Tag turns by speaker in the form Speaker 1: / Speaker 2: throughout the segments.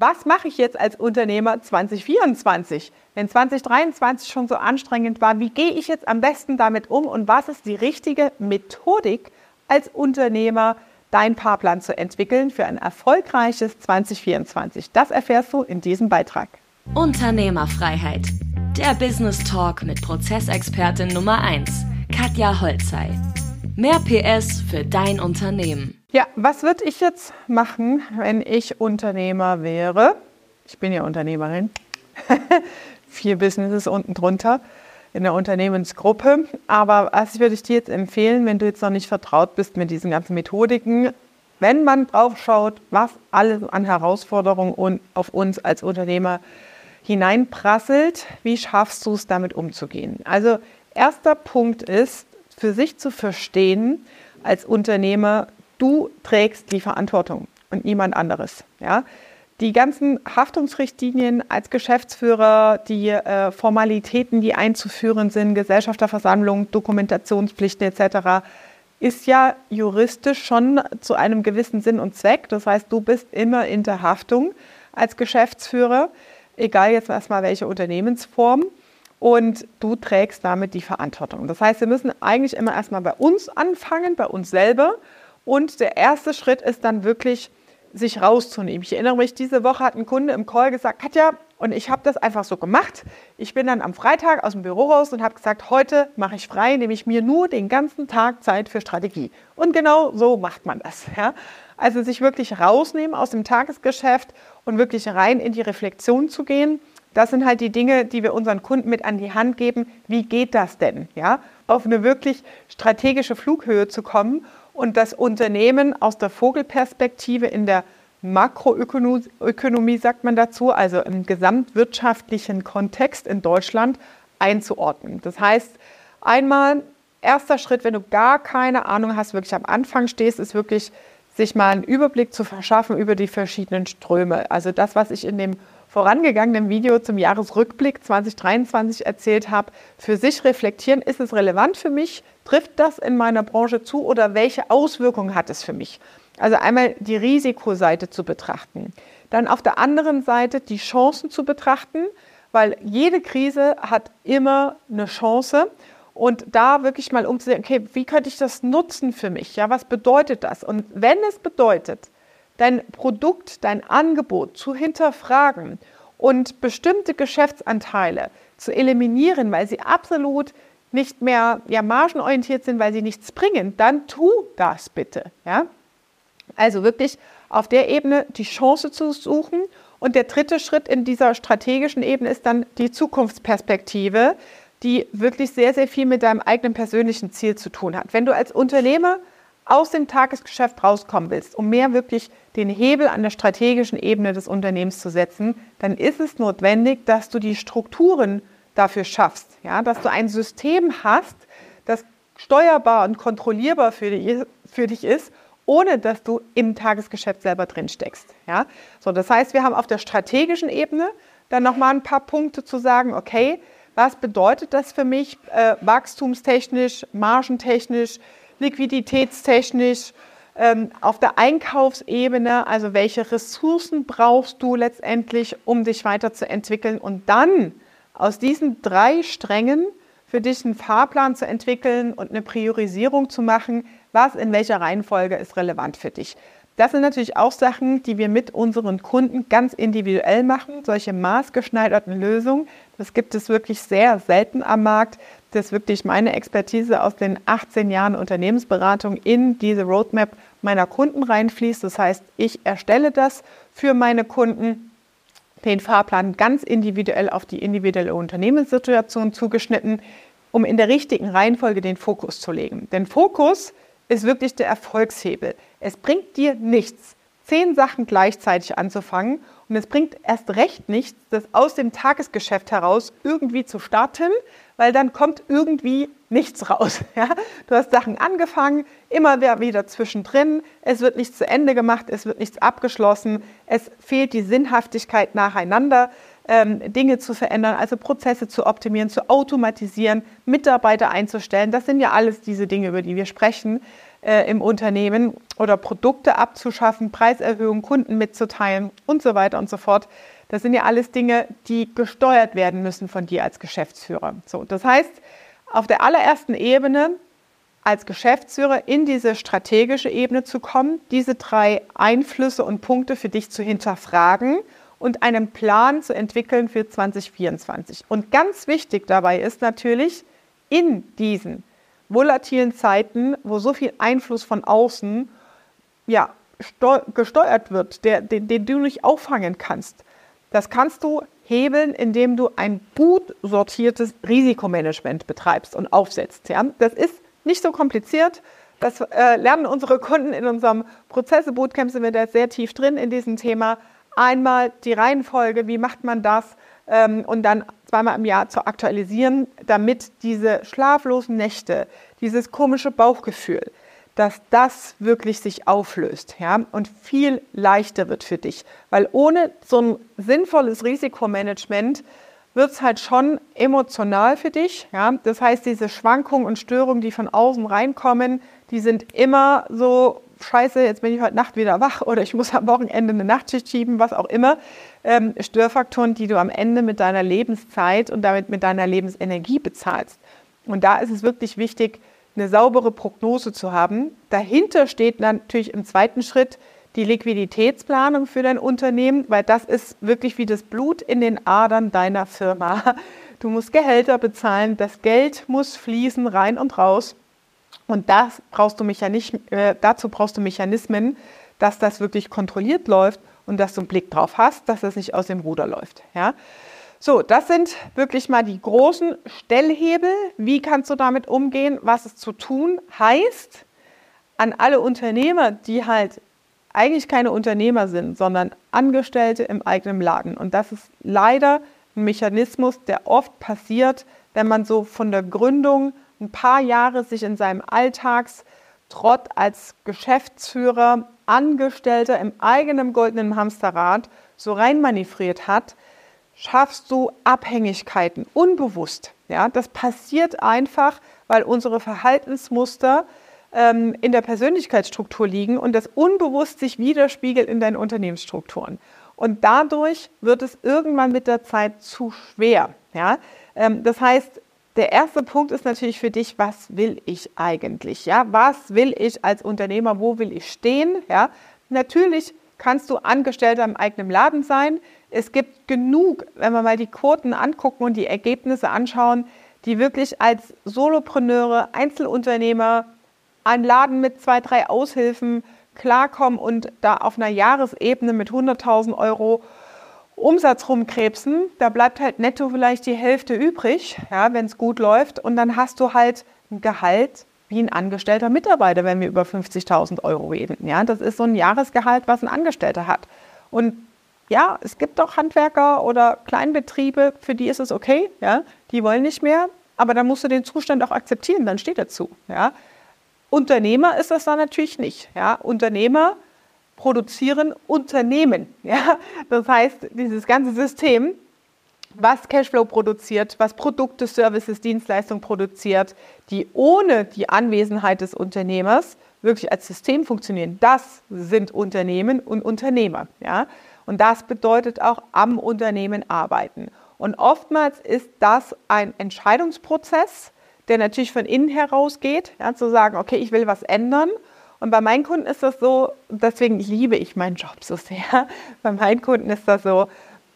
Speaker 1: Was mache ich jetzt als Unternehmer 2024? Wenn 2023 schon so anstrengend war, wie gehe ich jetzt am besten damit um und was ist die richtige Methodik als Unternehmer, deinen Fahrplan zu entwickeln für ein erfolgreiches 2024? Das erfährst du in diesem Beitrag.
Speaker 2: Unternehmerfreiheit. Der Business Talk mit Prozessexpertin Nummer 1, Katja Holzei. Mehr PS für dein Unternehmen.
Speaker 1: Ja, was würde ich jetzt machen, wenn ich Unternehmer wäre? Ich bin ja Unternehmerin. Vier Businesses unten drunter in der Unternehmensgruppe. Aber was würde ich dir jetzt empfehlen, wenn du jetzt noch nicht vertraut bist mit diesen ganzen Methodiken? Wenn man drauf schaut, was alles an Herausforderungen auf uns als Unternehmer hineinprasselt, wie schaffst du es damit umzugehen? Also erster Punkt ist, für sich zu verstehen als Unternehmer, Du trägst die Verantwortung und niemand anderes. Ja? Die ganzen Haftungsrichtlinien als Geschäftsführer, die äh, Formalitäten, die einzuführen sind, Gesellschafterversammlung, Dokumentationspflichten etc., ist ja juristisch schon zu einem gewissen Sinn und Zweck. Das heißt, du bist immer in der Haftung als Geschäftsführer, egal jetzt erstmal welche Unternehmensform. Und du trägst damit die Verantwortung. Das heißt, wir müssen eigentlich immer erstmal bei uns anfangen, bei uns selber und der erste Schritt ist dann wirklich, sich rauszunehmen. Ich erinnere mich, diese Woche hat ein Kunde im Call gesagt, Katja, und ich habe das einfach so gemacht. Ich bin dann am Freitag aus dem Büro raus und habe gesagt, heute mache ich frei, nehme ich mir nur den ganzen Tag Zeit für Strategie. Und genau so macht man das. Ja? Also sich wirklich rausnehmen aus dem Tagesgeschäft und wirklich rein in die Reflexion zu gehen. Das sind halt die Dinge, die wir unseren Kunden mit an die Hand geben. Wie geht das denn? Ja? Auf eine wirklich strategische Flughöhe zu kommen und das Unternehmen aus der Vogelperspektive in der Makroökonomie, sagt man dazu, also im gesamtwirtschaftlichen Kontext in Deutschland einzuordnen. Das heißt, einmal, erster Schritt, wenn du gar keine Ahnung hast, wirklich am Anfang stehst, ist wirklich, sich mal einen Überblick zu verschaffen über die verschiedenen Ströme. Also das, was ich in dem vorangegangenen Video zum Jahresrückblick 2023 erzählt habe, für sich reflektieren, ist es relevant für mich, trifft das in meiner Branche zu oder welche Auswirkungen hat es für mich? Also einmal die Risikoseite zu betrachten, dann auf der anderen Seite die Chancen zu betrachten, weil jede Krise hat immer eine Chance und da wirklich mal umzusehen, okay, wie könnte ich das nutzen für mich? Ja, was bedeutet das? Und wenn es bedeutet, dein Produkt, dein Angebot zu hinterfragen und bestimmte Geschäftsanteile zu eliminieren, weil sie absolut nicht mehr ja, margenorientiert sind, weil sie nichts bringen, dann tu das bitte. Ja? Also wirklich auf der Ebene die Chance zu suchen. Und der dritte Schritt in dieser strategischen Ebene ist dann die Zukunftsperspektive, die wirklich sehr, sehr viel mit deinem eigenen persönlichen Ziel zu tun hat. Wenn du als Unternehmer aus dem Tagesgeschäft rauskommen willst, um mehr wirklich den Hebel an der strategischen Ebene des Unternehmens zu setzen, dann ist es notwendig, dass du die Strukturen dafür schaffst, ja, dass du ein System hast, das steuerbar und kontrollierbar für dich, für dich ist, ohne dass du im Tagesgeschäft selber drin steckst. Ja? So, das heißt, wir haben auf der strategischen Ebene dann nochmal ein paar Punkte zu sagen, okay, was bedeutet das für mich äh, wachstumstechnisch, margentechnisch, liquiditätstechnisch, ähm, auf der Einkaufsebene, also welche Ressourcen brauchst du letztendlich, um dich weiterzuentwickeln und dann aus diesen drei Strängen für dich einen Fahrplan zu entwickeln und eine Priorisierung zu machen, was in welcher Reihenfolge ist relevant für dich. Das sind natürlich auch Sachen, die wir mit unseren Kunden ganz individuell machen, solche maßgeschneiderten Lösungen. Das gibt es wirklich sehr selten am Markt, dass wirklich meine Expertise aus den 18 Jahren Unternehmensberatung in diese Roadmap meiner Kunden reinfließt. Das heißt, ich erstelle das für meine Kunden, den Fahrplan ganz individuell auf die individuelle Unternehmenssituation zugeschnitten, um in der richtigen Reihenfolge den Fokus zu legen. Denn Fokus ist wirklich der Erfolgshebel. Es bringt dir nichts, zehn Sachen gleichzeitig anzufangen und es bringt erst recht nichts, das aus dem Tagesgeschäft heraus irgendwie zu starten, weil dann kommt irgendwie nichts raus. Ja? Du hast Sachen angefangen, immer wieder zwischendrin, es wird nichts zu Ende gemacht, es wird nichts abgeschlossen, es fehlt die Sinnhaftigkeit nacheinander ähm, Dinge zu verändern, also Prozesse zu optimieren, zu automatisieren, Mitarbeiter einzustellen. Das sind ja alles diese Dinge, über die wir sprechen. äh, im Unternehmen oder Produkte abzuschaffen, Preiserhöhungen, Kunden mitzuteilen und so weiter und so fort. Das sind ja alles Dinge, die gesteuert werden müssen von dir als Geschäftsführer. So, das heißt, auf der allerersten Ebene als Geschäftsführer in diese strategische Ebene zu kommen, diese drei Einflüsse und Punkte für dich zu hinterfragen und einen Plan zu entwickeln für 2024. Und ganz wichtig dabei ist natürlich, in diesen volatilen Zeiten, wo so viel Einfluss von außen ja, gesteuert wird, der, den, den du nicht auffangen kannst, das kannst du hebeln, indem du ein gut sortiertes Risikomanagement betreibst und aufsetzt. Ja? Das ist nicht so kompliziert. Das äh, lernen unsere Kunden in unserem Prozesse-Bootcamp, sind wir da sehr tief drin in diesem Thema. Einmal die Reihenfolge, wie macht man das ähm, und dann zweimal im Jahr zu aktualisieren, damit diese schlaflosen Nächte, dieses komische Bauchgefühl, dass das wirklich sich auflöst ja, und viel leichter wird für dich. Weil ohne so ein sinnvolles Risikomanagement wird es halt schon emotional für dich. Ja? Das heißt, diese Schwankungen und Störungen, die von außen reinkommen, die sind immer so, scheiße, jetzt bin ich heute Nacht wieder wach oder ich muss am Wochenende eine Nachtschicht schieben, was auch immer. Ähm, Störfaktoren, die du am Ende mit deiner Lebenszeit und damit mit deiner Lebensenergie bezahlst. Und da ist es wirklich wichtig, eine saubere Prognose zu haben. Dahinter steht natürlich im zweiten Schritt die Liquiditätsplanung für dein Unternehmen, weil das ist wirklich wie das Blut in den Adern deiner Firma. Du musst Gehälter bezahlen, das Geld muss fließen rein und raus. Und das brauchst du äh, dazu brauchst du Mechanismen, dass das wirklich kontrolliert läuft und dass du einen Blick drauf hast, dass das nicht aus dem Ruder läuft. Ja? So, das sind wirklich mal die großen Stellhebel. Wie kannst du damit umgehen? Was es zu tun heißt, an alle Unternehmer, die halt eigentlich keine Unternehmer sind, sondern Angestellte im eigenen Laden. Und das ist leider ein Mechanismus, der oft passiert, wenn man so von der Gründung ein paar Jahre sich in seinem Alltagstrott als Geschäftsführer, Angestellter im eigenen goldenen Hamsterrad so reinmanövriert hat, schaffst du Abhängigkeiten unbewusst. Ja, das passiert einfach, weil unsere Verhaltensmuster ähm, in der Persönlichkeitsstruktur liegen und das unbewusst sich widerspiegelt in deinen Unternehmensstrukturen. Und dadurch wird es irgendwann mit der Zeit zu schwer. Ja? Ähm, das heißt, der erste Punkt ist natürlich für dich, was will ich eigentlich? Ja? Was will ich als Unternehmer? Wo will ich stehen? Ja? Natürlich kannst du Angestellter im eigenen Laden sein. Es gibt genug, wenn wir mal die Quoten angucken und die Ergebnisse anschauen, die wirklich als Solopreneure, Einzelunternehmer, ein Laden mit zwei, drei Aushilfen klarkommen und da auf einer Jahresebene mit 100.000 Euro Umsatz rumkrebsen. Da bleibt halt netto vielleicht die Hälfte übrig, ja, wenn es gut läuft. Und dann hast du halt ein Gehalt wie ein angestellter Mitarbeiter, wenn wir über 50.000 Euro reden. Ja, das ist so ein Jahresgehalt, was ein Angestellter hat. Und ja, es gibt auch Handwerker oder Kleinbetriebe, für die ist es okay, ja, die wollen nicht mehr, aber dann musst du den Zustand auch akzeptieren, dann steht dazu, ja. Unternehmer ist das dann natürlich nicht, ja. Unternehmer produzieren Unternehmen, ja. Das heißt, dieses ganze System, was Cashflow produziert, was Produkte, Services, Dienstleistungen produziert, die ohne die Anwesenheit des Unternehmers wirklich als System funktionieren, das sind Unternehmen und Unternehmer, ja. Und das bedeutet auch am Unternehmen arbeiten. Und oftmals ist das ein Entscheidungsprozess, der natürlich von innen herausgeht, ja, zu sagen, okay, ich will was ändern. Und bei meinen Kunden ist das so, deswegen liebe ich meinen Job so sehr. Bei meinen Kunden ist das so,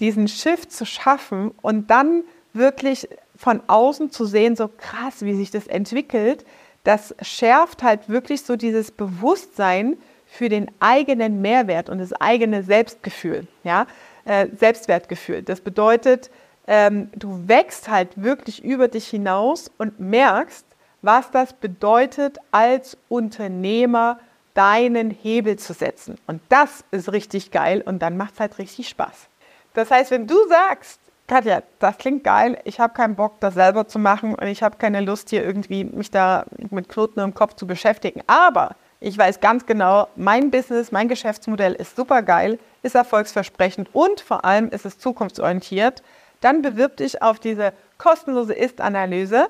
Speaker 1: diesen Shift zu schaffen und dann wirklich von außen zu sehen, so krass, wie sich das entwickelt, das schärft halt wirklich so dieses Bewusstsein für den eigenen Mehrwert und das eigene Selbstgefühl, ja, äh, Selbstwertgefühl. Das bedeutet, ähm, du wächst halt wirklich über dich hinaus und merkst, was das bedeutet, als Unternehmer deinen Hebel zu setzen. Und das ist richtig geil und dann macht es halt richtig Spaß. Das heißt, wenn du sagst, Katja, das klingt geil, ich habe keinen Bock, das selber zu machen und ich habe keine Lust, hier irgendwie mich da mit Knoten im Kopf zu beschäftigen, aber ich weiß ganz genau, mein Business, mein Geschäftsmodell ist super geil, ist erfolgsversprechend und vor allem ist es zukunftsorientiert. Dann bewirb dich auf diese kostenlose Ist-Analyse.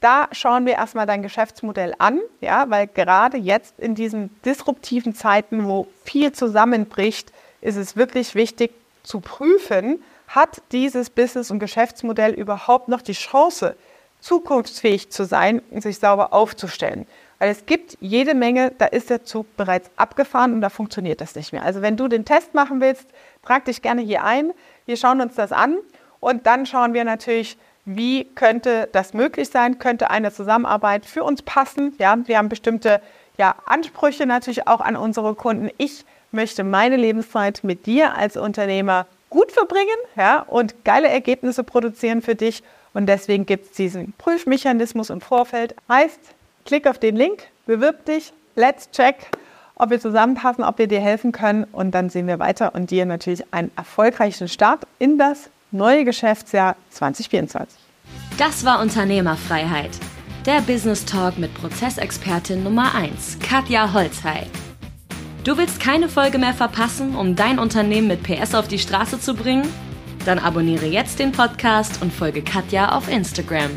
Speaker 1: da schauen wir erstmal dein Geschäftsmodell an, ja, weil gerade jetzt in diesen disruptiven Zeiten, wo viel zusammenbricht, ist es wirklich wichtig zu prüfen, hat dieses Business- und Geschäftsmodell überhaupt noch die Chance, zukunftsfähig zu sein und sich sauber aufzustellen. Weil es gibt jede Menge, da ist der Zug bereits abgefahren und da funktioniert das nicht mehr. Also wenn du den Test machen willst, trag dich gerne hier ein. Wir schauen uns das an und dann schauen wir natürlich, wie könnte das möglich sein? Könnte eine Zusammenarbeit für uns passen? Ja, wir haben bestimmte ja, Ansprüche natürlich auch an unsere Kunden. Ich möchte meine Lebenszeit mit dir als Unternehmer gut verbringen ja, und geile Ergebnisse produzieren für dich. Und deswegen gibt es diesen Prüfmechanismus im Vorfeld. Heißt, klick auf den Link, bewirb dich, let's check, ob wir zusammenpassen, ob wir dir helfen können. Und dann sehen wir weiter und dir natürlich einen erfolgreichen Start in das neue Geschäftsjahr 2024.
Speaker 2: Das war Unternehmerfreiheit. Der Business Talk mit Prozessexpertin Nummer 1, Katja Holzhey. Du willst keine Folge mehr verpassen, um dein Unternehmen mit PS auf die Straße zu bringen? Dann abonniere jetzt den Podcast und folge Katja auf Instagram.